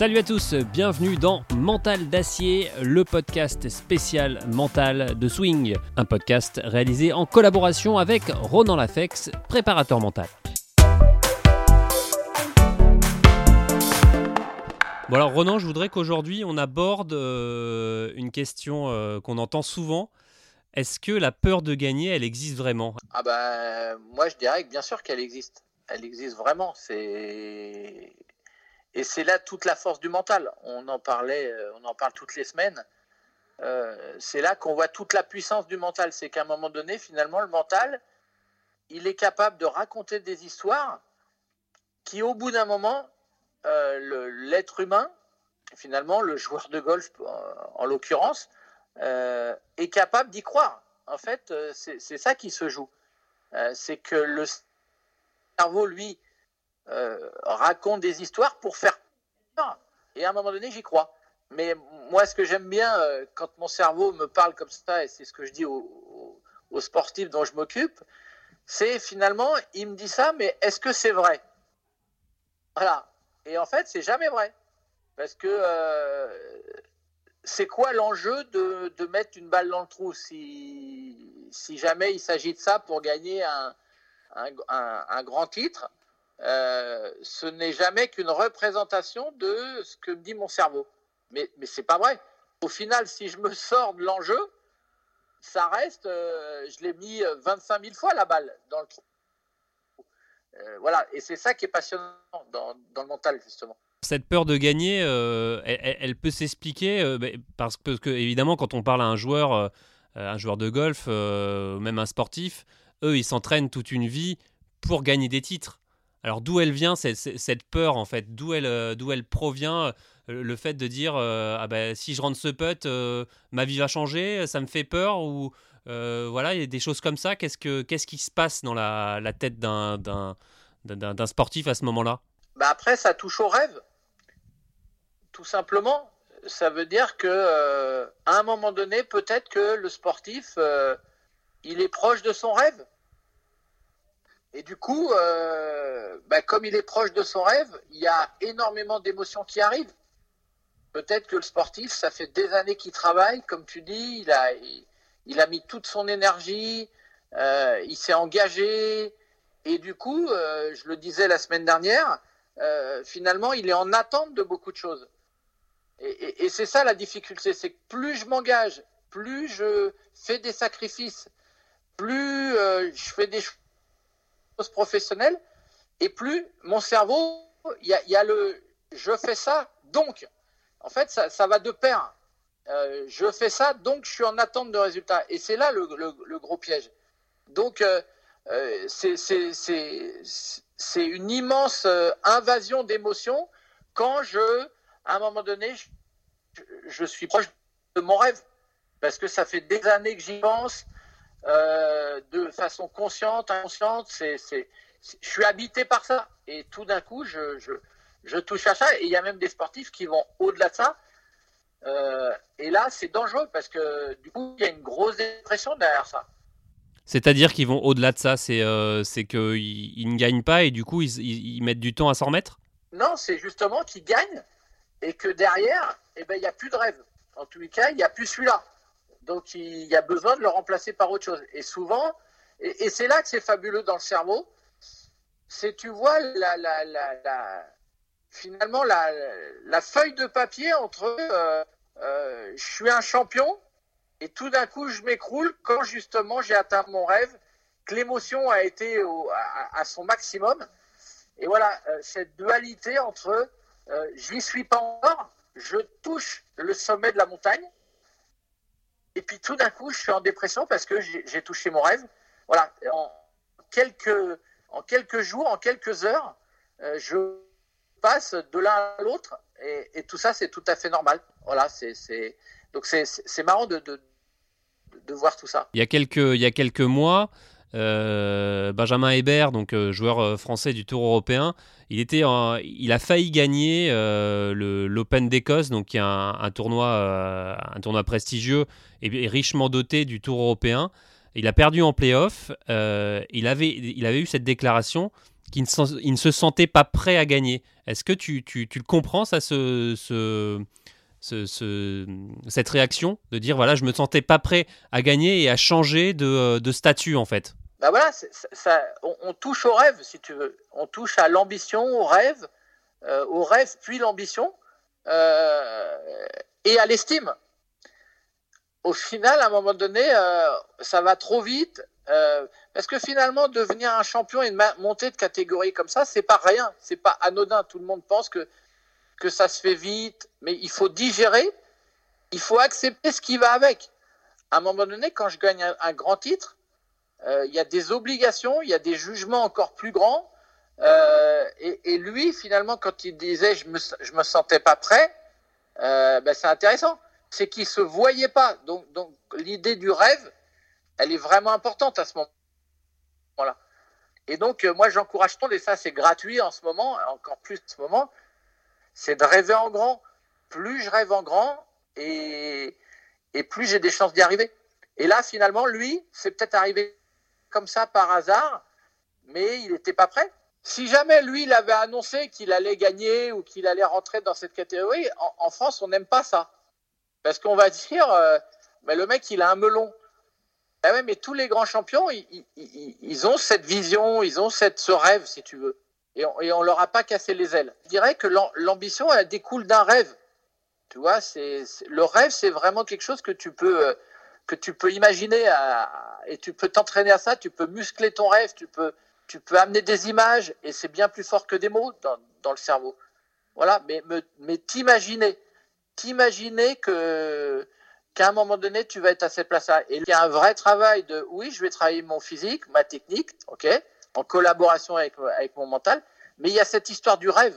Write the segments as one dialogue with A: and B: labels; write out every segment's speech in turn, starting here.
A: Salut à tous, bienvenue dans Mental d'acier, le podcast spécial mental de Swing, un podcast réalisé en collaboration avec Ronan Lafex, préparateur mental. Bon alors Ronan, je voudrais qu'aujourd'hui on aborde euh, une question euh, qu'on entend souvent. Est-ce que la peur de gagner, elle existe vraiment?
B: Ah ben, moi je dirais que bien sûr qu'elle existe. Elle existe vraiment. C'est et c'est là toute la force du mental. On en parlait, euh, on en parle toutes les semaines. Euh, c'est là qu'on voit toute la puissance du mental. C'est qu'à un moment donné, finalement, le mental, il est capable de raconter des histoires qui, au bout d'un moment, euh, l'être humain, finalement, le joueur de golf en, l'occurrence, est capable d'y croire. En fait, c'est ça qui se joue. c'est que le cerveau, lui, euh, raconte des histoires pour faire peur. Et à un moment donné, j'y crois. Mais moi, ce que j'aime bien euh, quand mon cerveau me parle comme ça, et c'est ce que je dis aux, sportifs dont je m'occupe, c'est finalement, il me dit ça, mais est-ce que c'est vrai? Voilà. Et en fait, c'est jamais vrai. Parce que euh, c'est quoi l'enjeu de, de, mettre une balle dans le trou si, si jamais il s'agit de ça pour gagner un, un, un grand titre? Euh, ce n'est jamais qu'une représentation de ce que me dit mon cerveau. Mais, mais c'est pas vrai. Au final, si je me sors de l'enjeu, ça reste, euh, je l'ai mis 25 000 fois la balle dans le trou. Euh, voilà, et c'est ça qui est passionnant dans, le mental, justement.
A: Cette peur de gagner, elle, peut s'expliquer parce, parce, que, évidemment, quand on parle à un joueur, un joueur de golf, même un sportif, eux, ils s'entraînent toute une vie pour gagner des titres. Alors d'où elle vient cette, peur en fait? D'où elle, euh, d'où elle provient euh, le fait de dire euh, ah ben si je rentre ce putt ma vie va changer ça me fait peur ou voilà il y a des choses comme ça. Qu'est-ce que qu'est-ce qui se passe dans la, tête d'un, d'un, sportif à ce moment-là?
B: Bah après ça touche au rêve. Tout simplement ça veut dire que un moment donné peut-être que le sportif il est proche de son rêve et du coup, euh, bah, comme il est proche de son rêve, il y a énormément d'émotions qui arrivent. Peut-être que le sportif, ça fait des années qu'il travaille, comme tu dis, il a, mis toute son énergie, euh, il s'est engagé, et du coup, euh, je le disais la semaine dernière, finalement, il est en attente de beaucoup de choses. Et, et c'est ça la difficulté, c'est que plus je m'engage, plus je fais des sacrifices, plus je fais des choses professionnelle, et plus mon cerveau, il y a, le je fais ça, donc. En fait, ça, va de pair. Euh, je fais ça, donc je suis en attente de résultats. Et c'est là le, gros piège. Donc, euh, euh, c'est une immense invasion d'émotions quand je, à un moment donné, je, je, suis proche de mon rêve. Parce que ça fait des années que j'y pense, euh, de façon consciente, inconsciente. C'est, c'est, je suis habité par ça. Et tout d'un coup, je, je, je, touche à ça. Et il y a même des sportifs qui vont au-delà de ça. Euh, et là, c'est dangereux parce que du coup, il y a une grosse dépression derrière ça.
A: C'est-à-dire qu'ils vont au-delà de ça, c'est, euh, c'est qu'ils ils ne gagnent pas et du coup, ils, ils, mettent du temps à s'en remettre?
B: Non, c'est justement qu'ils gagnent et que derrière, eh ben, il n'y a plus de rêve. En tous les cas, il n'y a plus celui-là. Donc il y a besoin de le remplacer par autre chose. Et souvent, et, c'est là que c'est fabuleux dans le cerveau, c'est tu vois la, finalement la, feuille de papier entre euh, euh, je suis un champion et tout d'un coup je m'écroule quand justement j'ai atteint mon rêve, que l'émotion a été à, son maximum. Et voilà, euh, cette dualité entre j'y suis pas encore, je touche le sommet de la montagne, et puis tout d'un coup, je suis en dépression parce que j'ai touché mon rêve. Voilà, en quelques, en quelques jours, en quelques heures, euh, je passe de l'un à l'autre et, tout ça, c'est tout à fait normal. Voilà, c'est donc c'est marrant de, de, de, voir tout ça.
A: Il y a quelques, il y a quelques mois, Benjamin Hébert, donc euh, joueur français du Tour européen, il, était il a failli gagner l'Open d'Écosse, donc qui est un, tournoi, un tournoi prestigieux et, richement doté du Tour européen. Il a perdu en playoff. il, avait, il avait eu cette déclaration qu'il ne, se sentait pas prêt à gagner. Est-ce que tu, le comprends, ça, ce, ce, ce, cette réaction de dire voilà, je me sentais pas prêt à gagner et à changer de, de statut en fait?
B: Bah on, touche au rêve, si tu veux. On touche à l'ambition, au rêve, euh, au rêve puis l'ambition euh, et à l'estime. Au final, à un moment donné, euh, ça va trop vite. parce que finalement, devenir un champion et monter de catégorie comme ça, c'est pas rien, c'est pas anodin. Tout le monde pense que, ça se fait vite, mais il faut digérer, il faut accepter ce qui va avec. À un moment donné, quand je gagne un grand titre, il y a des obligations, il y a des jugements encore plus grands. Euh, et, lui, finalement, quand il disait je me, je me sentais pas prêt, euh, ben, c'est intéressant. C'est qu'il se voyait pas. Donc, donc l'idée du rêve, elle est vraiment importante à ce moment-là. Et donc, moi, j'encourage tout et ça, c'est gratuit en ce moment, encore plus en ce moment, c'est de rêver en grand. Plus je rêve en grand, et, et plus j'ai des chances d'y arriver. Et là, finalement, lui, c'est peut-être arrivé comme ça par hasard, mais il n'était pas prêt. Si jamais lui, il avait annoncé qu'il allait gagner ou qu'il allait rentrer dans cette catégorie, en, France, on n'aime pas ça. Parce qu'on va dire, euh, mais le mec, il a un melon. Ah mais tous les grands champions, ils, ont cette vision, ils ont cette, ce rêve, si tu veux. Et on, ne leur a pas cassé les ailes. Je dirais que l'ambition, elle découle d'un rêve. Tu vois, c'est le rêve, c'est vraiment quelque chose que tu peux, euh, que tu peux imaginer et tu peux t'entraîner à ça, tu peux muscler ton rêve, tu peux, tu peux amener des images et c'est bien plus fort que des mots dans, dans le cerveau. Voilà, mais, mais t'imaginer, t'imaginer que qu'à un moment donné, tu vas être à cette place-là. Et il y a un vrai travail de, oui, je vais travailler mon physique, ma technique, ok, en collaboration avec, avec mon mental, mais il y a cette histoire du rêve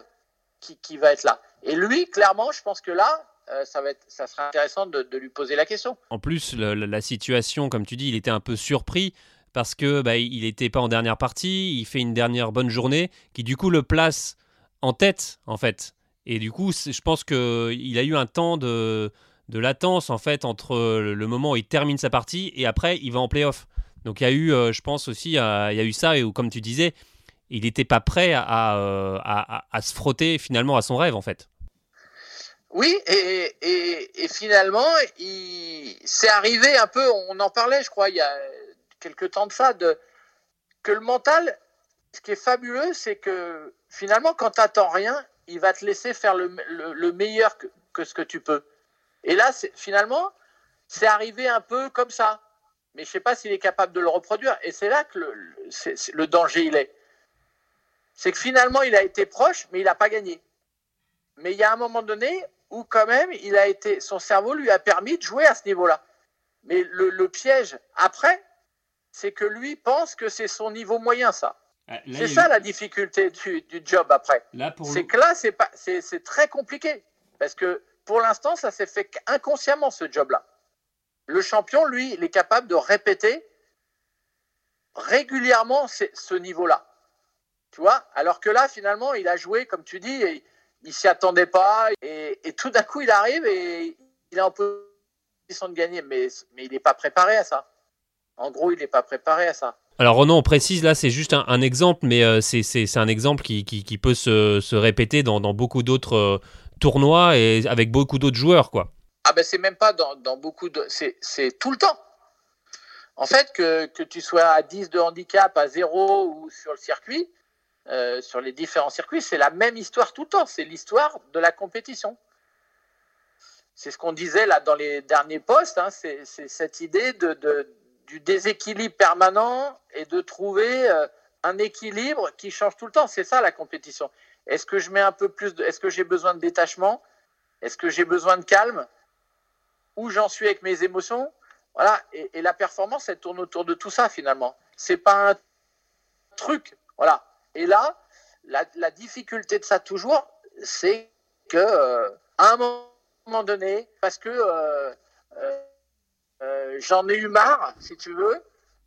B: qui, qui va être là. Et lui, clairement, je pense que là, euh, ça, sera intéressant de, lui poser la question.
A: En plus, la situation, comme tu dis, il était un peu surpris parce que bah, il n'était pas en dernière partie, il fait une dernière bonne journée qui du coup le place en tête en fait. Et du coup, je pense qu'il a eu un temps de, de latence en fait entre le moment où il termine sa partie et après il va en playoff. Donc il y a eu, euh, je pense aussi, il y a eu ça et comme tu disais, il n'était pas prêt à, euh, à, à, se frotter finalement à son rêve en fait.
B: Oui, et, finalement, c'est arrivé un peu, on en parlait, je crois, il y a quelques temps de ça, que le mental, ce qui est fabuleux, c'est que finalement, quand tu n'attends rien, il va te laisser faire le, meilleur que, ce que tu peux. Et là, finalement, c'est arrivé un peu comme ça. Mais je ne sais pas s'il est capable de le reproduire. Et c'est là que le danger, il est. C'est que finalement, il a été proche, mais il n'a pas gagné. Mais il y a un moment donné où quand même il a été, son cerveau lui a permis de jouer à ce niveau-là. Mais le, piège après, c'est que lui pense que c'est son niveau moyen, ça. Ah, c'est ça la difficulté du, job après. C'est que là, c'est pas, c'est très compliqué parce que pour l'instant, ça s'est fait inconsciemment ce job-là. Le champion, lui, il est capable de répéter régulièrement ce niveau-là. Tu vois? Alors que là, finalement, il a joué, comme tu dis, et il s'y attendait pas et, tout d'un coup il arrive et il est en position de gagner, mais, mais il n'est pas préparé à ça. En gros, il n'est pas préparé à ça.
A: Alors Renan, on précise là, c'est juste un, exemple, mais euh, c'est un exemple qui, qui, peut se, se, répéter dans, dans beaucoup d'autres euh, tournois et avec beaucoup d'autres joueurs, quoi.
B: Ah ben c'est même pas dans, dans beaucoup de... C'est tout le temps. En fait, que, que, tu sois à 10 de handicap, à 0 ou sur le circuit, euh, sur les différents circuits, c'est la même histoire tout le temps. C'est l'histoire de la compétition. C'est ce qu'on disait là dans les derniers postes. Hein, c'est cette idée du déséquilibre permanent et de trouver euh, un équilibre qui change tout le temps. C'est ça la compétition. Est-ce que je mets un peu plus est-ce que j'ai besoin de détachement? Est-ce que j'ai besoin de calme? Où j'en suis avec mes émotions? Voilà. Et, et, la performance, elle tourne autour de tout ça finalement. C'est pas un truc. Voilà. Et là, la, difficulté de ça toujours, c'est que euh, à un moment donné, parce que euh, euh, j'en ai eu marre, si tu veux,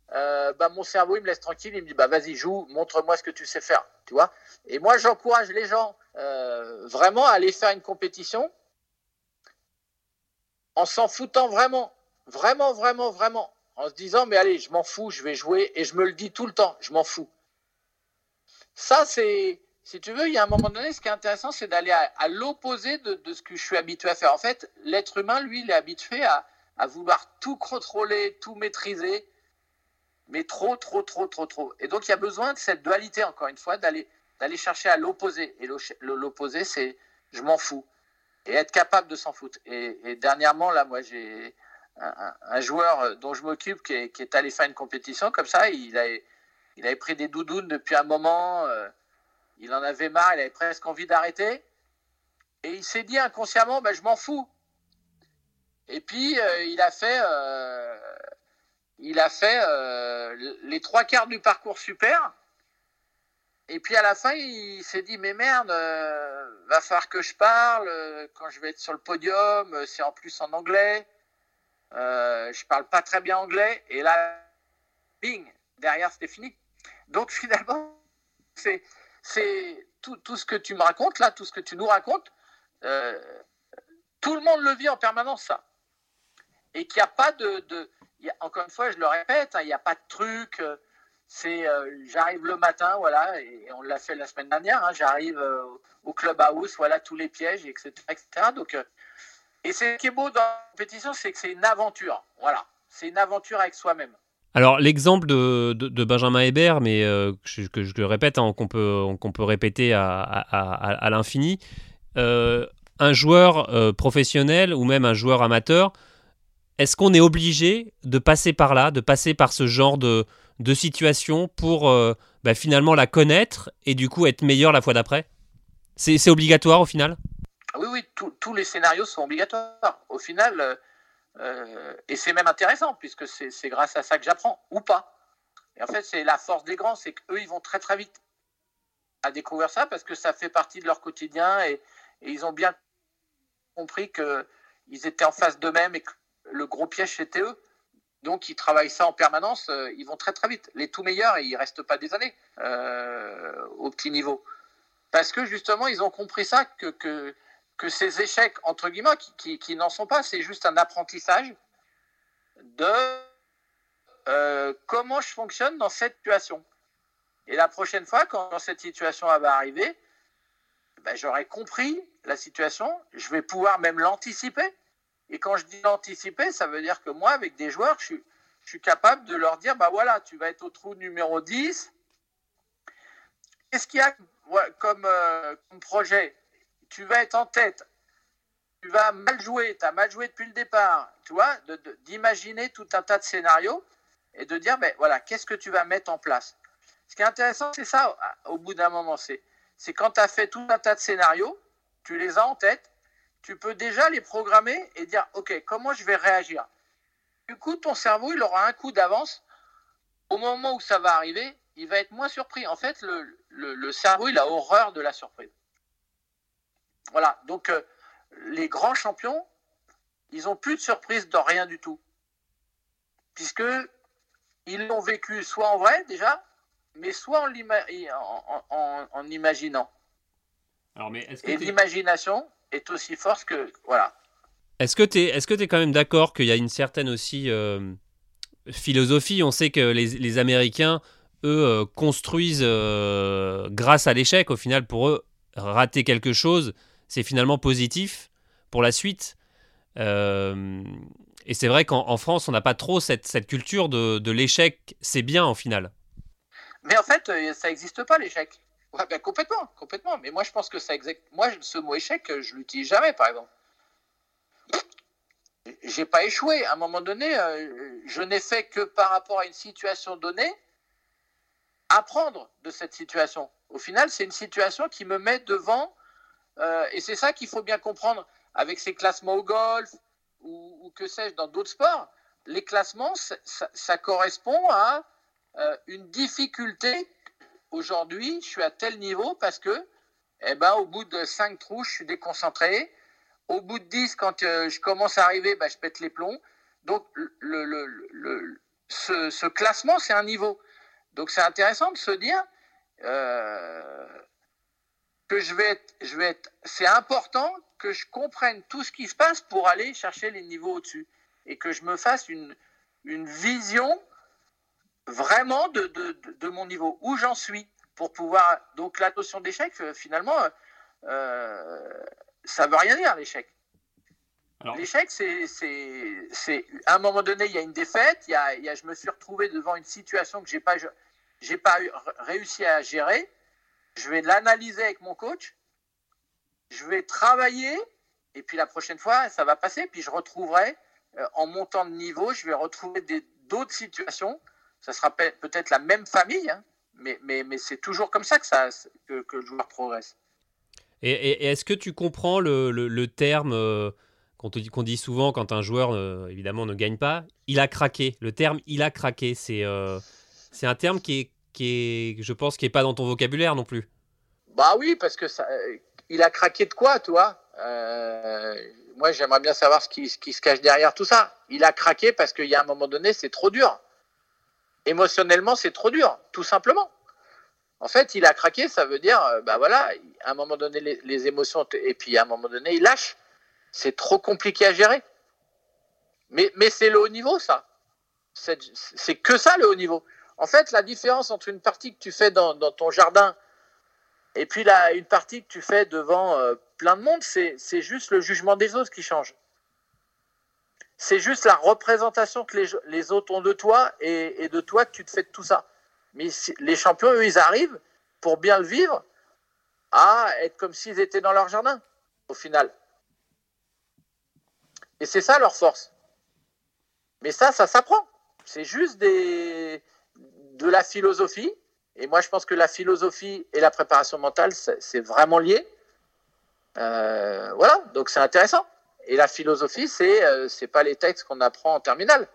B: bah, mon cerveau il me laisse tranquille, il me dit bah vas-y joue, montre-moi ce que tu sais faire, tu vois. Et moi j'encourage les gens vraiment à aller faire une compétition en s'en foutant vraiment, vraiment, vraiment, vraiment, en se disant mais allez je m'en fous, je vais jouer et je me le dis tout le temps, je m'en fous. Ça, c'est, si tu veux, il y a un moment donné, ce qui est intéressant, c'est d'aller à, l'opposé de, ce que je suis habitué à faire. En fait, l'être humain, lui, il est habitué à, vouloir tout contrôler, tout maîtriser, mais trop, trop, trop, trop, trop. Et donc, il y a besoin de cette dualité, encore une fois, d'aller, d'aller chercher à l'opposé. Et l'opposé, c'est je m'en fous. Et être capable de s'en foutre. Et, dernièrement, là, moi, j'ai un, joueur dont je m'occupe qui est, qui est, allé faire une compétition comme ça. Il a, il avait pris des doudounes depuis un moment. Euh, il en avait marre, il avait presque envie d'arrêter. Et il s'est dit inconsciemment, ben, je m'en fous. Et puis, euh, il a fait, euh, il a fait les trois quarts du parcours super. Et puis à la fin, il s'est dit, mais merde, va falloir que je parle. quand je vais être sur le podium, c'est en plus en anglais. je parle pas très bien anglais. Et là, bing, derrière, c'était fini. Donc finalement, c'est tout, ce que tu me racontes là, tout ce que tu nous racontes, euh, tout le monde le vit en permanence ça. Et qu'il n'y a pas de, de encore une fois, je le répète, hein, il n'y a pas de truc. Euh, c'est euh, j'arrive le matin, voilà, et on l'a fait la semaine dernière. Hein, j'arrive au clubhouse, voilà tous les pièges, etc., etc. Donc, et ce qui est beau dans la compétition, c'est que c'est une aventure. Voilà, c'est une aventure avec soi-même.
A: Alors l'exemple de, Benjamin Hébert, mais euh, que, je, le répète, hein, qu'on peut, peut répéter à, l'infini, euh, un joueur euh, professionnel ou même un joueur amateur, est-ce qu'on est obligé de passer par là, de passer par ce genre de, situation pour bah, finalement la connaître et du coup être meilleur la fois d'après? C'est, obligatoire au final?
B: Oui, oui, tous les scénarios sont obligatoires. Au final et c'est même intéressant, puisque c'est grâce à ça que j'apprends, ou pas. Et en fait, c'est la force des grands, c'est qu'eux, ils vont très très vite à découvrir ça, parce que ça fait partie de leur quotidien, et, ils ont bien compris qu'ils étaient en face d'eux-mêmes et que le gros piège, c'était eux. Donc, ils travaillent ça en permanence, euh, ils vont très très vite. Les tout meilleurs, ils ne restent pas des années euh, au petit niveau. Parce que justement, ils ont compris ça, que que ces échecs, entre guillemets, qui, n'en sont pas, c'est juste un apprentissage de euh, comment je fonctionne dans cette situation. Et la prochaine fois, quand cette situation va arriver, ben, j'aurai compris la situation, je vais pouvoir même l'anticiper. Et quand je dis l'anticiper, ça veut dire que moi, avec des joueurs, je suis, capable de leur dire, bah voilà, tu vas être au trou numéro 10. Qu'est-ce qu'il y a comme, euh, comme projet tu vas être en tête, tu vas mal jouer, tu as mal joué depuis le départ, tu vois, d'imaginer tout un tas de scénarios et de dire, ben voilà, qu'est-ce que tu vas mettre en place. Ce qui est intéressant, c'est ça, au bout d'un moment, c'est, quand tu as fait tout un tas de scénarios, tu les as en tête, tu peux déjà les programmer et dire, OK, comment je vais réagir? Du coup, ton cerveau, il aura un coup d'avance. Au moment où ça va arriver, il va être moins surpris. En fait, le, le cerveau, il a horreur de la surprise. Voilà, donc euh, les grands champions, ils n'ont plus de surprise dans rien du tout. Puisque ils l'ont vécu soit en vrai déjà, mais soit en, en, imaginant. Et l'imagination est aussi forte que. Voilà.
A: Est-ce que tu es, est es, quand même d'accord qu'il y a une certaine aussi euh, philosophie? On sait que les, les Américains, eux, euh, construisent grâce à l'échec. Au final, pour eux, rater quelque chose, c'est finalement positif pour la suite. Euh, et c'est vrai qu'en France, on n'a pas trop cette, culture de, l'échec, c'est bien en final.
B: Mais en fait, euh, ça n'existe pas l'échec. Ouais, ben complètement, complètement. Mais moi, je pense que ça existe. Moi, ce mot échec, je l'utilise jamais, par exemple. J'ai pas échoué. À un moment donné, euh, je n'ai fait que par rapport à une situation donnée, apprendre de cette situation. Au final, c'est une situation qui me met devant euh, et c'est ça qu'il faut bien comprendre avec ces classements au golf ou, que sais-je dans d'autres sports. Les classements, ça, correspond à euh, une difficulté. Aujourd'hui, je suis à tel niveau parce que, eh ben, au bout de 5 trous, je suis déconcentré. Au bout de 10, quand euh, je commence à arriver, ben, je pète les plombs. Donc, ce, classement, c'est un niveau. Donc, c'est intéressant de se dire, que je vais être, je vais être, c'est important que je comprenne tout ce qui se passe pour aller chercher les niveaux au-dessus et que je me fasse une, une vision vraiment de, de, de mon niveau, où j'en suis. pour pouvoir. Donc la notion d'échec, finalement, euh, ça veut rien dire l'échec. L'échec, c'est à un moment donné, il y a une défaite, il y a, je me suis retrouvé devant une situation que pas, j'ai pas réussi à gérer. Je vais l'analyser avec mon coach, je vais travailler, et puis la prochaine fois, ça va passer, puis je retrouverai, euh, en montant de niveau, je vais retrouver d'autres situations. Ça sera peut-être la même famille, hein, mais, mais, mais c'est toujours comme ça que, ça, que, le joueur progresse.
A: Et, est-ce que tu comprends le, le, terme euh, qu'on dit, qu'on dit souvent quand un joueur, euh, évidemment, ne gagne pas? Il a craqué. Le terme « il a craqué », c'est un terme qui est, qui est, je pense, qui n'est pas dans ton vocabulaire non plus.
B: Bah oui, parce que ça, il a craqué de quoi, toi? Moi, j'aimerais bien savoir ce qui, se cache derrière tout ça. Il a craqué parce qu'il y a un moment donné, c'est trop dur. Émotionnellement, c'est trop dur, tout simplement. En fait, il a craqué, ça veut dire, ben voilà, à un moment donné, les, émotions, et puis à un moment donné, il lâche. C'est trop compliqué à gérer. Mais, mais c'est le haut niveau, ça. C'est que ça, le haut niveau. En fait, la différence entre une partie que tu fais dans, ton jardin et puis là, une partie que tu fais devant euh, plein de monde, c'est juste le jugement des autres qui change. C'est juste la représentation que les, autres ont de toi et, et de toi que tu te fais de tout ça. Mais les champions, eux, ils arrivent pour bien le vivre à être comme s'ils étaient dans leur jardin, au final. Et c'est ça leur force. Mais ça, ça s'apprend. C'est juste des, de la philosophie. Et moi, je pense que la philosophie et la préparation mentale, c'est vraiment lié. Euh, voilà, donc c'est intéressant. Et la philosophie, c'est euh, c'est pas les textes qu'on apprend en terminale.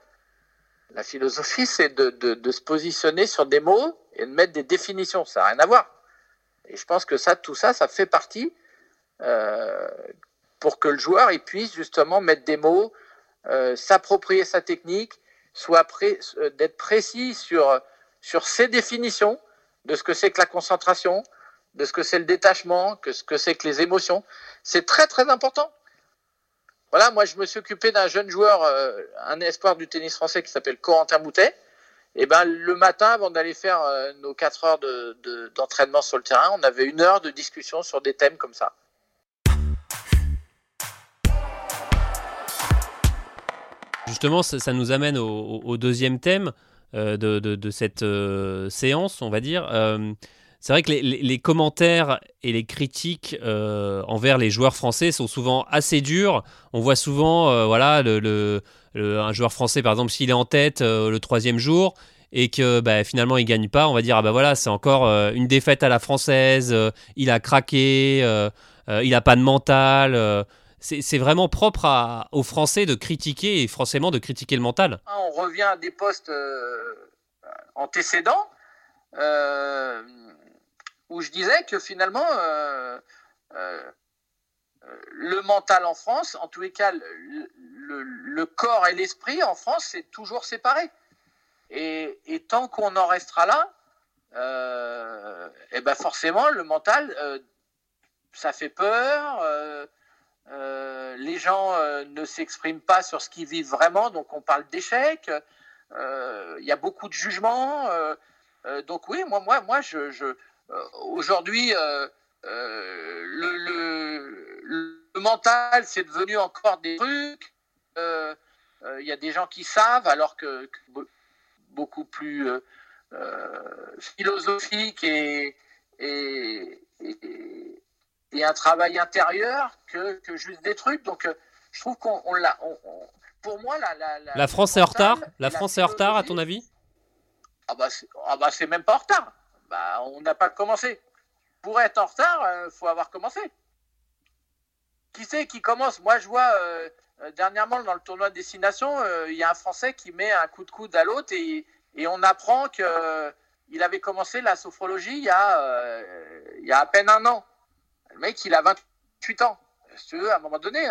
B: La philosophie, c'est de, se positionner sur des mots et de mettre des définitions. Ça n'a rien à voir. Et je pense que ça, tout ça, ça fait partie euh, pour que le joueur il puisse justement mettre des mots, euh, s'approprier sa technique, soit d'être précis sur, sur ses définitions de ce que c'est que la concentration, de ce que c'est le détachement, que ce que c'est que les émotions. C'est très très important. Voilà, moi je me suis occupé d'un jeune joueur, euh, un espoir du tennis français qui s'appelle Corentin Moutet. Et ben le matin, avant d'aller faire euh, nos 4 heures d'entraînement de, sur le terrain, on avait une heure de discussion sur des thèmes comme ça.
A: Justement, ça, nous amène au, deuxième thème euh, de, cette séance, on va dire c'est vrai que les, commentaires et les critiques euh, envers les joueurs français sont souvent assez durs. On voit souvent, euh, voilà, un joueur français, par exemple, s'il est en tête euh, le troisième jour et que bah, finalement il gagne pas, on va dire ah bah voilà, c'est encore une défaite à la française. il a craqué, il n'a pas de mental. C'est vraiment propre aux Français de critiquer et forcément de critiquer le mental.
B: On revient à des postes antécédents où je disais que finalement, euh, euh, le mental en France, en tous les cas, le, corps et l'esprit en France, c'est toujours séparé. Et, tant qu'on en restera là, et euh, eh ben forcément, le mental, ça fait peur. Les gens ne s'expriment pas sur ce qu'ils vivent vraiment, donc on parle d'échec. Il y a beaucoup de jugements. donc oui, moi, moi, moi, euh, aujourd'hui, euh, euh, le, mental, c'est devenu encore des trucs. Il y a des gens qui savent, alors que, beaucoup plus philosophique et, un travail intérieur que, juste des trucs. Donc, je trouve qu'on l'a. pour moi, la, la,
A: la, France est en retard. La France est en retard, à ton avis?
B: Ah bah, ah bah c'est même pas en retard. Bah, on n'a pas commencé. Pour être en retard, il euh, faut avoir commencé. Qui c'est qui commence? Moi, je vois euh, euh, dernièrement dans le tournoi de destination, il y a un Français qui met un coup de coude à l'autre et, on apprend qu'il avait commencé la sophrologie il y, a, il y a à peine un an. Mec, il a 28 ans. Si tu veux, à un moment donné,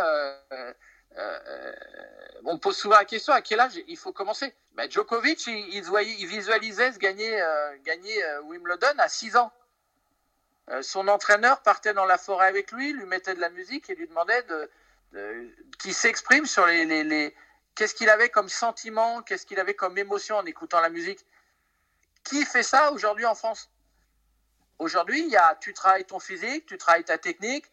B: on pose souvent la question à quel âge il faut commencer? Mais Djokovic, il, visualisait se gagner, euh, gagner euh, Wimbledon à 6 ans. Euh, son entraîneur partait dans la forêt avec lui, lui mettait de la musique et lui demandait de, qu'il s'exprime sur les, les, qu'est-ce qu'il avait comme sentiment, qu'est-ce qu'il avait comme émotion en écoutant la musique. Qui fait ça aujourd'hui en France? Aujourd'hui, il y a, tu travailles ton physique, tu travailles ta technique.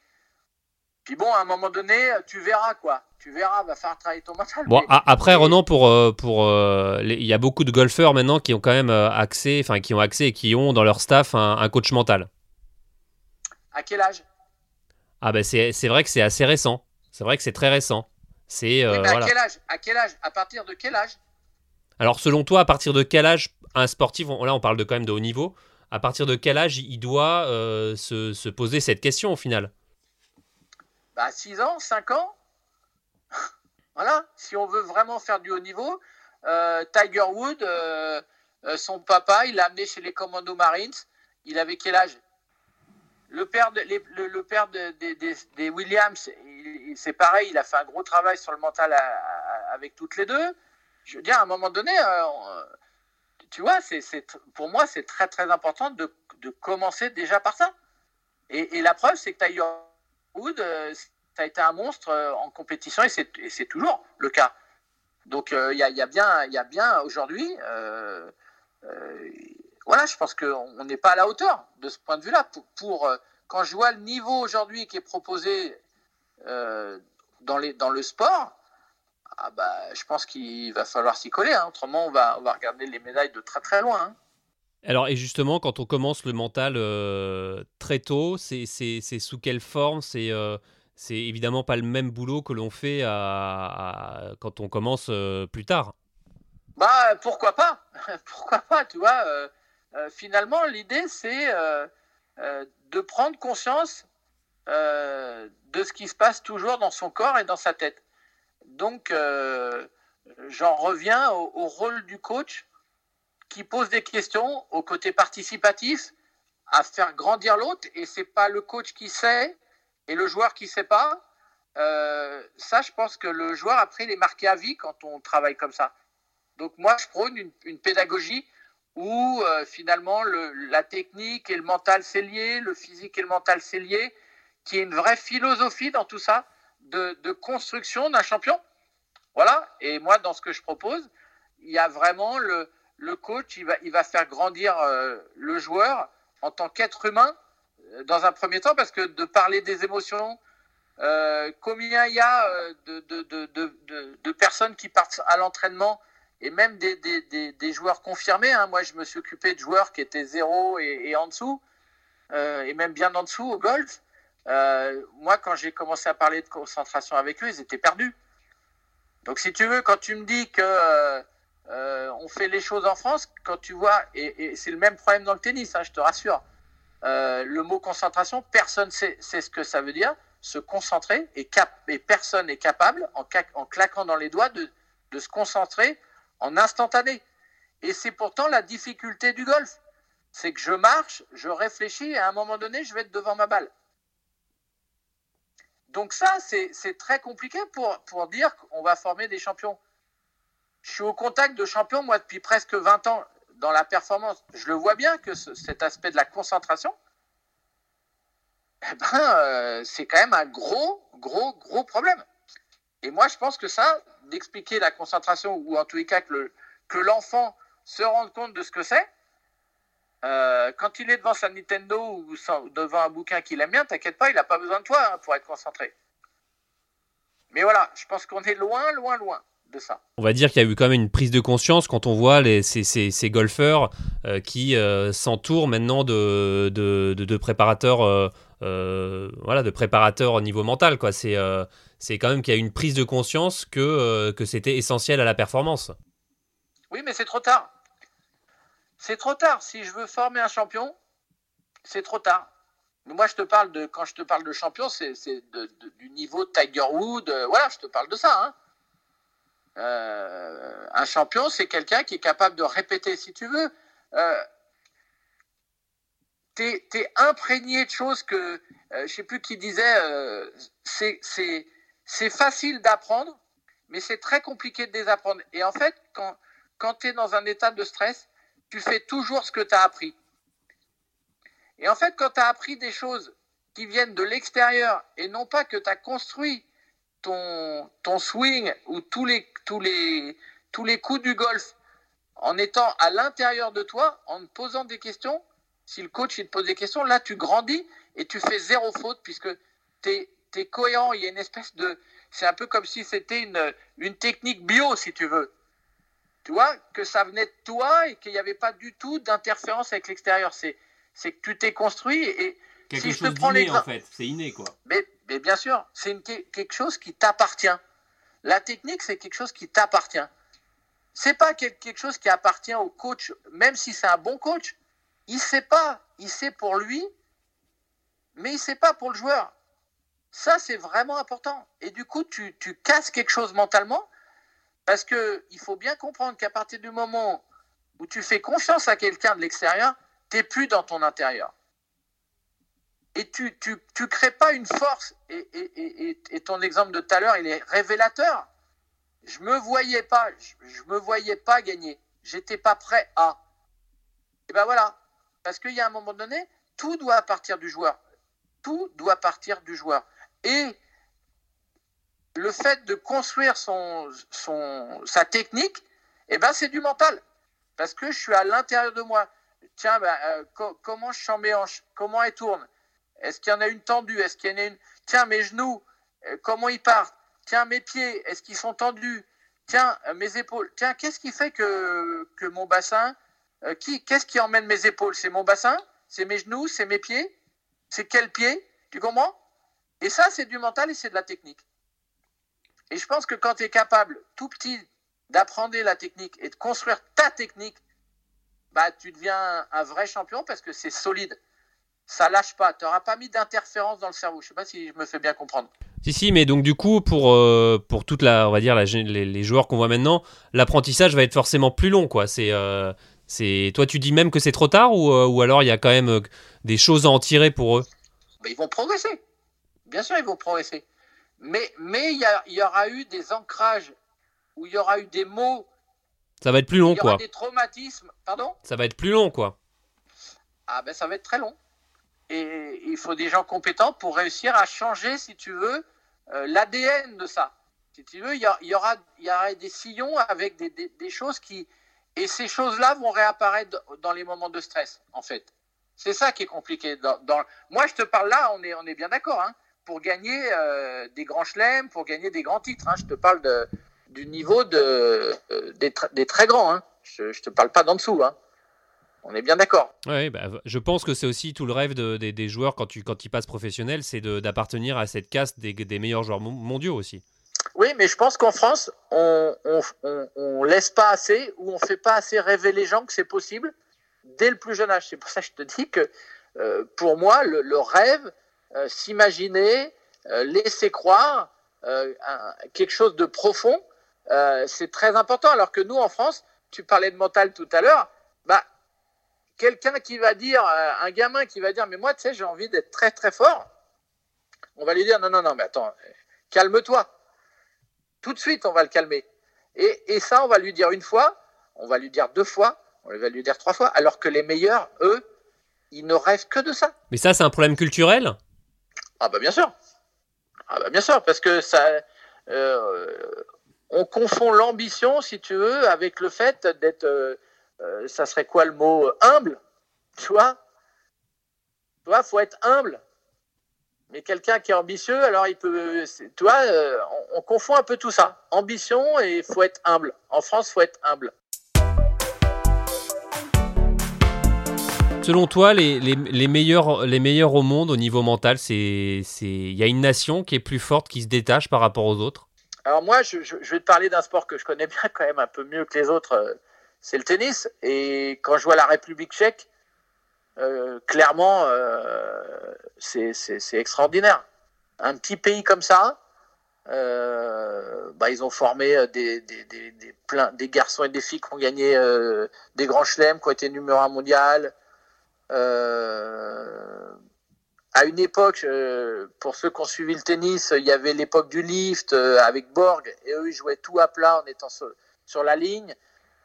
B: Puis bon, à un moment donné, tu verras quoi. Tu verras, va faire travailler ton mental.
A: Bon, après, Renan, pour, euh, pour, euh, il y a beaucoup de golfeurs maintenant qui ont quand même euh, accès, enfin qui ont accès et qui ont dans leur staff un, coach mental.
B: À quel âge?
A: Ah ben c'est vrai que c'est assez récent. C'est vrai que c'est très récent. C'est
B: à quel âge? À quel âge? À partir de quel âge?
A: Alors selon toi, à partir de quel âge un sportif, là on parle de quand même de haut niveau, à partir de quel âge il doit se, se, poser cette question au final?
B: Bah, 6 ans, 5 ans? voilà, si on veut vraiment faire du haut niveau, euh, Tiger Wood, euh, euh, son papa, il l'a amené chez les Commando Marines. Il avait quel âge? Le père, de, le, père des Williams, c'est pareil, il a fait un gros travail sur le mental avec toutes les deux. Je veux dire, à un moment donné, tu vois, c'est, pour moi, c'est très très important de, commencer déjà par ça. Et, et la preuve, c'est que Tiger Wood, euh, ça a été un monstre euh, en compétition et c'est toujours le cas. Donc euh, il y, a bien, y a bien aujourd'hui, voilà, je pense qu'on n'est pas à la hauteur de ce point de vue-là. Pour, quand je vois le niveau aujourd'hui qui est proposé dans, les, dans le sport, ah bah, je pense qu'il va falloir s'y coller. Hein. Autrement, on va, on va regarder les médailles de très très loin. Hein.
A: Alors, et justement, quand on commence le mental euh, très tôt, c'est sous quelle forme? C'est euh, évidemment pas le même boulot que l'on fait à, quand on commence euh, plus tard.
B: Bah, pourquoi pas? Pourquoi pas, tu vois Finalement, l'idée, c'est de prendre conscience de ce qui se passe toujours dans son corps et dans sa tête. Donc, j'en reviens au rôle du coach qui pose des questions au côté participatif, à faire grandir l'autre, et c'est pas le coach qui sait et le joueur qui sait pas. Euh, ça, je pense que le joueur, après, il est marqué à vie quand on travaille comme ça. Donc moi, je prône une, pédagogie où euh, finalement le, la technique et le mental c'est lié, le physique et le mental c'est lié, qui est une vraie philosophie dans tout ça de, de construction d'un champion. Voilà, et moi, dans ce que je propose, il y a vraiment le, le coach, il va, il va faire grandir euh, le joueur en tant qu'être humain euh, dans un premier temps, parce que de parler des émotions, euh, combien il y a de, de, personnes qui partent à l'entraînement et même des, des, joueurs confirmés. Hein. Moi, je me suis occupé de joueurs qui étaient zéro et, en dessous, et même bien en dessous au golf. Moi, quand j'ai commencé à parler de concentration avec eux, ils étaient perdus. Donc, si tu veux, quand tu me dis que euh, on fait les choses en France quand tu vois, et, c'est le même problème dans le tennis, hein, je te rassure. Euh, le mot concentration, personne sait, sait, ce que ça veut dire, se concentrer, et, personne n'est capable, en, claquant dans les doigts, de se concentrer en instantané. Et c'est pourtant la difficulté du golf. C'est que je marche, je réfléchis, et à un moment donné, je vais être devant ma balle. Donc ça, c'est très compliqué pour, pour dire qu'on va former des champions je suis au contact de champions, moi, depuis presque 20 ans dans la performance. Je le vois bien que cet aspect de la concentration, eh ben, euh, c'est quand même un gros, gros, gros problème. Et moi, je pense que ça, d'expliquer la concentration, ou en tous les cas que l'enfant se rende compte de ce que c'est, euh, quand il est devant sa Nintendo ou devant un bouquin qu'il aime bien, t'inquiète pas, il n'a pas besoin de toi hein, pour être concentré. Mais voilà, je pense qu'on est loin, loin, loin.
A: On va dire qu'il y a eu quand même une prise de conscience quand on voit les, ces, golfeurs euh, qui euh, s'entourent maintenant de, de, préparateurs, euh, voilà, de préparateurs au niveau mental. Quoi. C'est, c'est quand même qu'il y a eu une prise de conscience que, que c'était essentiel à la performance.
B: Oui, mais c'est trop tard. C'est trop tard. Si je veux former un champion, c'est trop tard. Moi, je te parle de, quand je te parle de champion, c'est, du niveau Tiger Wood. voilà, je te parle de ça. Hein. Euh, un champion, c'est quelqu'un qui est capable de répéter, si tu veux. Euh, tu es, imprégné de choses que, euh, je ne sais plus qui disait, c'est facile d'apprendre, mais c'est très compliqué de désapprendre. Et en fait, quand tu es dans un état de stress, tu fais toujours ce que tu as appris. Et en fait, quand tu as appris des choses qui viennent de l'extérieur et non pas que tu as construit ton, swing ou tous les, tous, les, tous les coups du golf en étant à l'intérieur de toi, en posant des questions, si le coach il te pose des questions, là tu grandis et tu fais zéro faute puisque tu es, cohérent. Il y a une espèce de. C'est un peu comme si c'était une technique bio, si tu veux. Tu vois, que ça venait de toi et qu'il n'y avait pas du tout d'interférence avec l'extérieur. C'est que tu t'es construit et.
A: Quelque si chose d'inné en fait, c'est inné quoi.
B: Mais, mais bien sûr, c'est quelque chose qui t'appartient. La technique, c'est quelque chose qui t'appartient. C'est pas quelque chose qui appartient au coach, même si c'est un bon coach. Il sait pas, il sait pour lui, mais il sait pas pour le joueur. Ça, c'est vraiment important. Et du coup, tu, tu casses quelque chose mentalement, parce que il faut bien comprendre qu'à partir du moment où tu fais confiance à quelqu'un de l'extérieur, tu n'es plus dans ton intérieur. Et tu ne crées pas une force. Et, ton exemple de tout à l'heure, il est révélateur je me voyais pas, je, me voyais pas gagner. J'étais pas prêt à. Et ben voilà, parce qu'il y a un moment donné, tout doit partir du joueur. Tout doit partir du joueur. Et le fait de construire son, sa technique, eh ben c'est du mental. Parce que je suis à l'intérieur de moi. Tiens, ben, comment je sens mes hanches Comment elles tournent Est-ce qu'il y en a une tendue? Est-ce qu'il y en a une? Tiens, mes genoux, euh, comment ils partent? Tiens, mes pieds, est-ce qu'ils sont tendus? Tiens, euh, mes épaules. Tiens, qu'est-ce qui fait que, que mon bassin, qui, qu'est-ce qui emmène mes épaules? C'est mon bassin? C'est mes genoux? C'est mes pieds? C'est quel pied? Tu comprends? Et ça, c'est du mental et c'est de la technique. Et je pense que quand tu es capable, tout petit, d'apprendre la technique et de construire ta technique, bah, tu deviens un vrai champion parce que c'est solide. Ça lâche pas. Tu n'auras pas mis d'interférence dans le cerveau. Je ne sais pas si je me fais bien comprendre.
A: Si, si, mais donc du coup, pour, euh, pour toute la, on va dire, la, les, joueurs qu'on voit maintenant, l'apprentissage va être forcément plus long, quoi. C'est, euh, c'est, toi, tu dis même que c'est trop tard ou, euh, ou alors il y a quand même des choses à en tirer pour eux?
B: Ils vont progresser. Bien sûr, ils vont progresser. Mais mais il y, y, aura eu des ancrages où il y aura eu des mots.
A: Ça va être plus long, quoi.
B: Des traumatismes. Pardon?
A: Ça va être plus long, quoi.
B: Ah ben, ça va être très long. Et il faut des gens compétents pour réussir à changer, si tu veux, euh, l'ADN de ça. Si tu veux, il y, aura, y aura des sillons avec des, des, choses qui... Et ces choses-là vont réapparaître dans les moments de stress, en fait. C'est ça qui est compliqué. Dans, Moi, je te parle là, on est, on est bien d'accord, hein, pour gagner euh, des grands chelems, pour gagner des grands titres. Hein. Je te parle de, du niveau de, euh, des, des, très grands. Hein. Je ne te parle pas d'en dessous. Hein. On est bien d'accord.
A: Oui, bah, je pense que c'est aussi tout le rêve des joueurs quand, tu, quand ils passent professionnels, c'est d'appartenir à cette caste des, des, meilleurs joueurs mondiaux aussi.
B: Oui, mais je pense qu'en France, on, on, laisse pas assez ou on fait pas assez rêver les gens que c'est possible dès le plus jeune âge. C'est pour ça que je te dis que euh, pour moi, le, rêve, euh, s'imaginer, euh, laisser croire quelque chose de profond, c'est très important. Alors que nous, en France, tu parlais de mental tout à l'heure, bah, quelqu'un qui va dire, euh, un gamin qui va dire, mais moi, tu sais, j'ai envie d'être très très fort, on va lui dire, non, non, non, mais attends, calme-toi. Tout de suite, on va le calmer. Et, et, ça, on va lui dire une fois, on va lui dire deux fois, on va lui dire trois fois, alors que les meilleurs, eux, ils ne rêvent que de ça.
A: Mais ça, c'est un problème culturel?
B: Ah bah bien sûr. Ah bah bien sûr, parce que ça, euh, on confond l'ambition, si tu veux, avec le fait d'être euh, euh, ça serait quoi le mot humble Tu vois? Tu vois, faut être humble. Mais quelqu'un qui est ambitieux, alors il peut. Tu vois, on, confond un peu tout ça. Ambition et faut être humble. En France, faut être humble.
A: Selon toi, les, meilleurs, les meilleurs au monde au niveau mental, il y a une nation qui est plus forte, qui se détache par rapport aux autres?
B: Alors moi, je, vais te parler d'un sport que je connais bien quand même un peu mieux que les autres, euh, c'est le tennis. Et quand je vois la République tchèque, euh, clairement, euh, c'est extraordinaire. Un petit pays comme ça, bah, ils ont formé des, des, des, plein, des garçons et des filles qui ont gagné des grands chelems, qui ont été numéro un mondial. À une époque, pour ceux qui ont suivi le tennis, il y avait l'époque du lift avec Borg, et eux, ils jouaient tout à plat en étant sur, sur la ligne.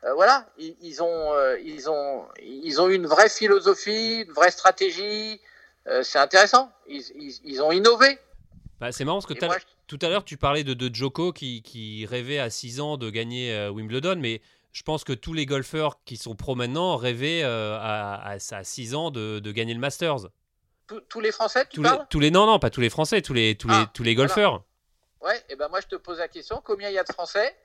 B: Euh, voilà, ils, ont, euh, ils, ont, ils ont une vraie philosophie, une vraie stratégie. Euh, c'est intéressant. Ils, ont innové.
A: Bah, c'est marrant parce que tout à l'heure, tu parlais de, de Joko qui, qui, rêvait à 6 ans de gagner Wimbledon, mais je pense que tous les golfeurs qui sont pro maintenant rêvaient à, 6 ans de, gagner le Masters.
B: Tous, les Français, tu
A: tous
B: parles?
A: les, tous les, Non, non, pas tous les Français, tous les, tous les, ah, tous les golfeurs.
B: Ouais, et ben moi je te pose la question, combien il y a de Français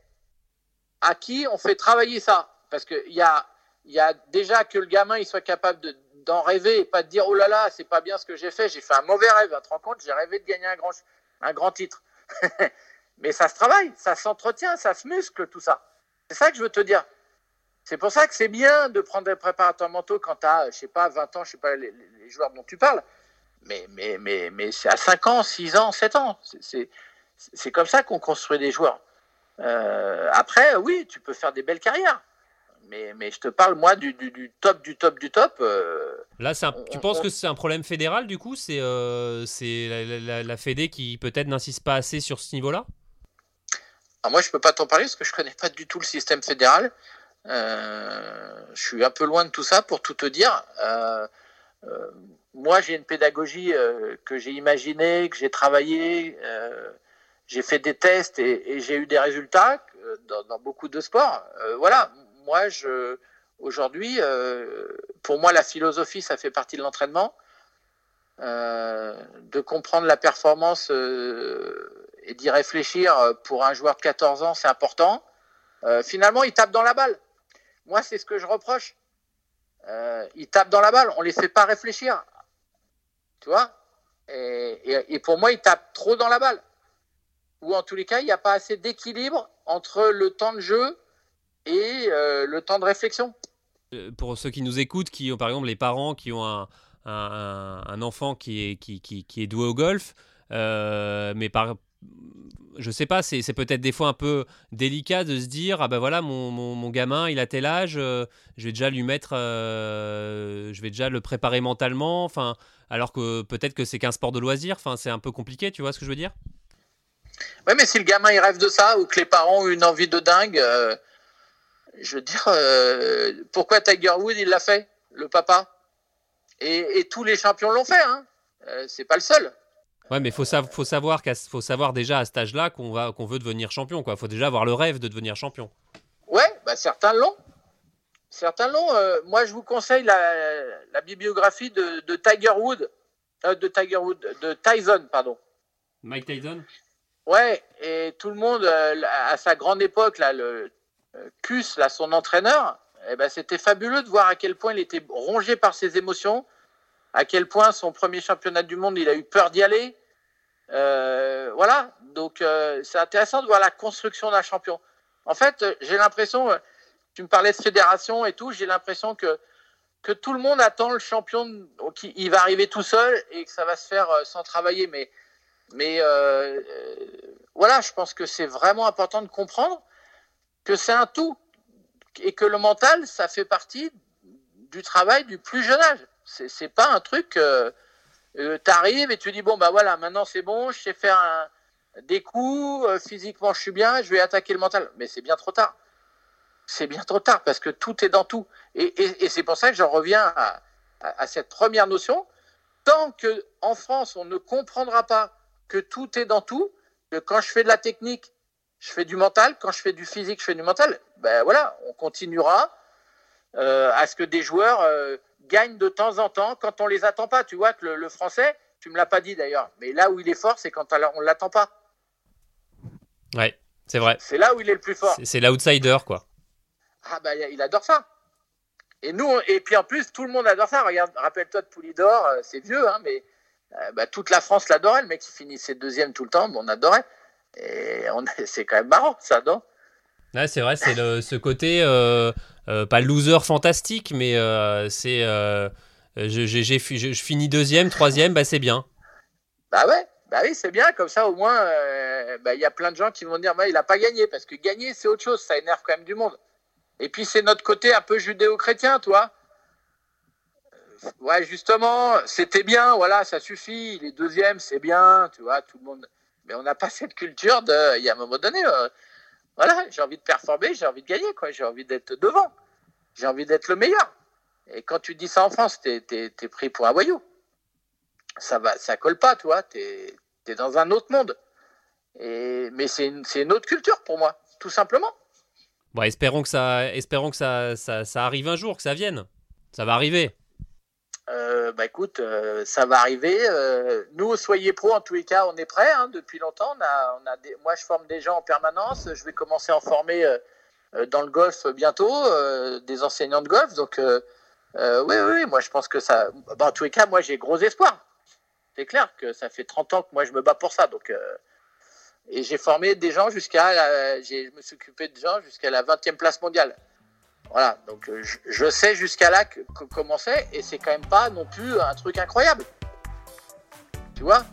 B: à qui on fait travailler ça? Parce qu'il y a, y a déjà que le gamin il soit capable d'en rêver et pas de dire oh là là, c'est pas bien ce que j'ai fait, j'ai fait un mauvais rêve. Tu te rends compte, j'ai rêvé de gagner un grand, un grand titre. Mais ça se travaille, ça s'entretient, ça se muscle, tout ça. C'est ça que je veux te dire. C'est pour ça que c'est bien de prendre des préparateurs mentaux quand tu as, je sais pas, 20 ans, je sais pas, les, les joueurs dont tu parles. Mais, mais, mais, mais c'est à 5 ans, 6 ans, 7 ans. C'est c'est comme ça qu'on construit des joueurs. Euh, après, oui, tu peux faire des belles carrières. Mais, mais je te parle, moi, du, du, top, du top, du top. Euh,
A: Là, tu penses que c'est un problème fédéral, du coup? C'est euh, la, la, Fédé qui, peut-être, n'insiste pas assez sur ce niveau-là?
B: Ah, Moi, je ne peux pas t'en parler parce que je ne connais pas du tout le système fédéral. je suis un peu loin de tout ça, pour tout te dire moi, j'ai une pédagogie que j'ai imaginée, que j'ai travaillée, j'ai fait des tests et, j'ai eu des résultats euh, dans, beaucoup de sports. Euh, voilà, moi, je, aujourd'hui, euh, pour moi, la philosophie, ça fait partie de l'entraînement. de comprendre la performance et d'y réfléchir pour un joueur de 14 ans, c'est important. finalement, il tape dans la balle. Moi, c'est ce que je reproche. il tape dans la balle, on ne les fait pas réfléchir. Tu vois? Et, et, pour moi, il tape trop dans la balle ou en tous les cas, il n'y a pas assez d'équilibre entre le temps de jeu et euh, le temps de réflexion.
A: Euh, pour ceux qui nous écoutent, qui ont par exemple les parents qui ont un, un, enfant qui est, qui, est doué au golf, euh, mais par, je sais pas, c'est peut-être des fois un peu délicat de se dire ah ben voilà mon, mon, gamin il a tel âge, je vais déjà lui mettre, je vais déjà le préparer mentalement, enfin alors que peut-être que c'est qu'un sport de loisir, enfin c'est un peu compliqué, tu vois ce que je veux dire?
B: Oui, mais si le gamin il rêve de ça ou que les parents ont une envie de dingue, euh, je veux dire, euh, pourquoi Tiger Woods il l'a fait, le papa? Et, tous les champions l'ont fait, hein. Euh, c'est pas le seul.
A: Ouais, mais faut, faut savoir faut savoir déjà à cet âge-là qu'on va qu'on veut devenir champion, quoi. Faut déjà avoir le rêve de devenir champion.
B: Ouais, bah certains l'ont. Certains l'ont. moi, je vous conseille la, bibliographie de, de Tiger Woods, de Tiger Woods, de Tyson, pardon.
A: Mike Tyson?
B: Ouais, et tout le monde, euh, à sa grande époque, là, le Cus, là, son entraîneur, eh ben, c'était fabuleux de voir à quel point il était rongé par ses émotions, à quel point son premier championnat du monde, il a eu peur d'y aller. Euh, voilà, donc euh, c'est intéressant de voir la construction d'un champion. En fait, j'ai l'impression, tu me parlais de fédération et tout, j'ai l'impression que, tout le monde attend le champion, qui va arriver tout seul et que ça va se faire sans travailler. Mais mais euh, euh, voilà, je pense que c'est vraiment important de comprendre que c'est un tout et que le mental, ça fait partie du travail du plus jeune âge. C'est pas un truc. Euh, euh tu arrives et tu dis bon bah voilà, maintenant c'est bon, je sais faire des coups, physiquement je suis bien, je vais attaquer le mental. Mais c'est bien trop tard. C'est bien trop tard parce que tout est dans tout. Et, c'est pour ça que j'en reviens à, cette première notion. Tant que en France on ne comprendra pas que tout est dans tout, que quand je fais de la technique, je fais du mental, quand je fais du physique, je fais du mental, ben voilà, on continuera euh, à ce que des joueurs euh, gagnent de temps en temps quand on les attend pas. Tu vois que le, français, tu me l'as pas dit d'ailleurs, mais là où il est fort, c'est quand on l'attend pas.
A: Ouais, c'est vrai.
B: C'est là où il est le plus fort.
A: C'est l'outsider, quoi.
B: Ah ben il adore ça. Et nous, et puis en plus, tout le monde adore ça. Regarde, rappelle-toi de Poulidor, euh, c'est vieux, hein, mais euh, bah, toute la France l'adorait. Le mec qui finissait deuxième tout le temps, on adorait. Et c'est quand même marrant, ça, non?
A: Ouais, c'est vrai, c'est ce côté, euh, euh, pas loser fantastique, mais c'est. je, finis deuxième, troisième, bah c'est bien.
B: Bah ouais, bah oui, c'est bien, comme ça au moins, bah, il y a plein de gens qui vont dire, bah, il n'a pas gagné, parce que gagner, c'est autre chose, ça énerve quand même du monde. Et puis c'est notre côté un peu judéo-chrétien, toi ouais, justement, c'était bien, voilà, ça suffit. Les deuxièmes, c'est bien, tu vois, tout le monde. Mais on n'a pas cette culture de. Il y a un moment donné, euh, voilà, j'ai envie de performer, j'ai envie de gagner, quoi. J'ai envie d'être devant. J'ai envie d'être le meilleur. Et quand tu dis ça en France, t'es es, pris pour un voyou. Ça va, ça colle pas, tu vois. T'es es dans un autre monde. Mais c'est une, autre culture pour moi, tout simplement.
A: Bon, espérons que ça, ça arrive un jour, que ça vienne. Ça va arriver.
B: Euh, bah écoute, euh, ça va arriver. Euh, nous, Soyez Pro, en tous les cas, on est prêts hein, depuis longtemps. Moi, je forme des gens en permanence. Je vais commencer à en former dans le golf bientôt, des enseignants de golf. Donc, oui, oui, moi, je pense que ça. Bah, en tous les cas, moi, j'ai gros espoir. C'est clair que ça fait 30 ans que moi, je me bats pour ça. Donc, et j'ai formé des gens jusqu'à. Je me suis occupé de gens jusqu'à la 20e place mondiale. Voilà, donc euh, je, sais jusqu'à là que, comment c'est, et c'est quand même pas non plus un truc incroyable. Tu vois?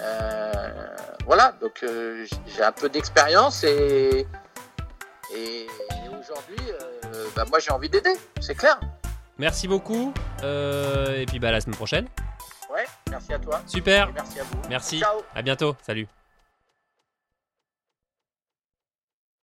B: Euh, Voilà, donc euh, j'ai un peu d'expérience et, et, aujourd'hui, bah, moi j'ai envie d'aider, c'est clair.
A: Merci beaucoup, et puis bah, à la semaine prochaine.
B: Ouais, merci à toi.
A: Super.
B: merci à vous.
A: Merci.
B: Ciao.
A: À bientôt. Salut.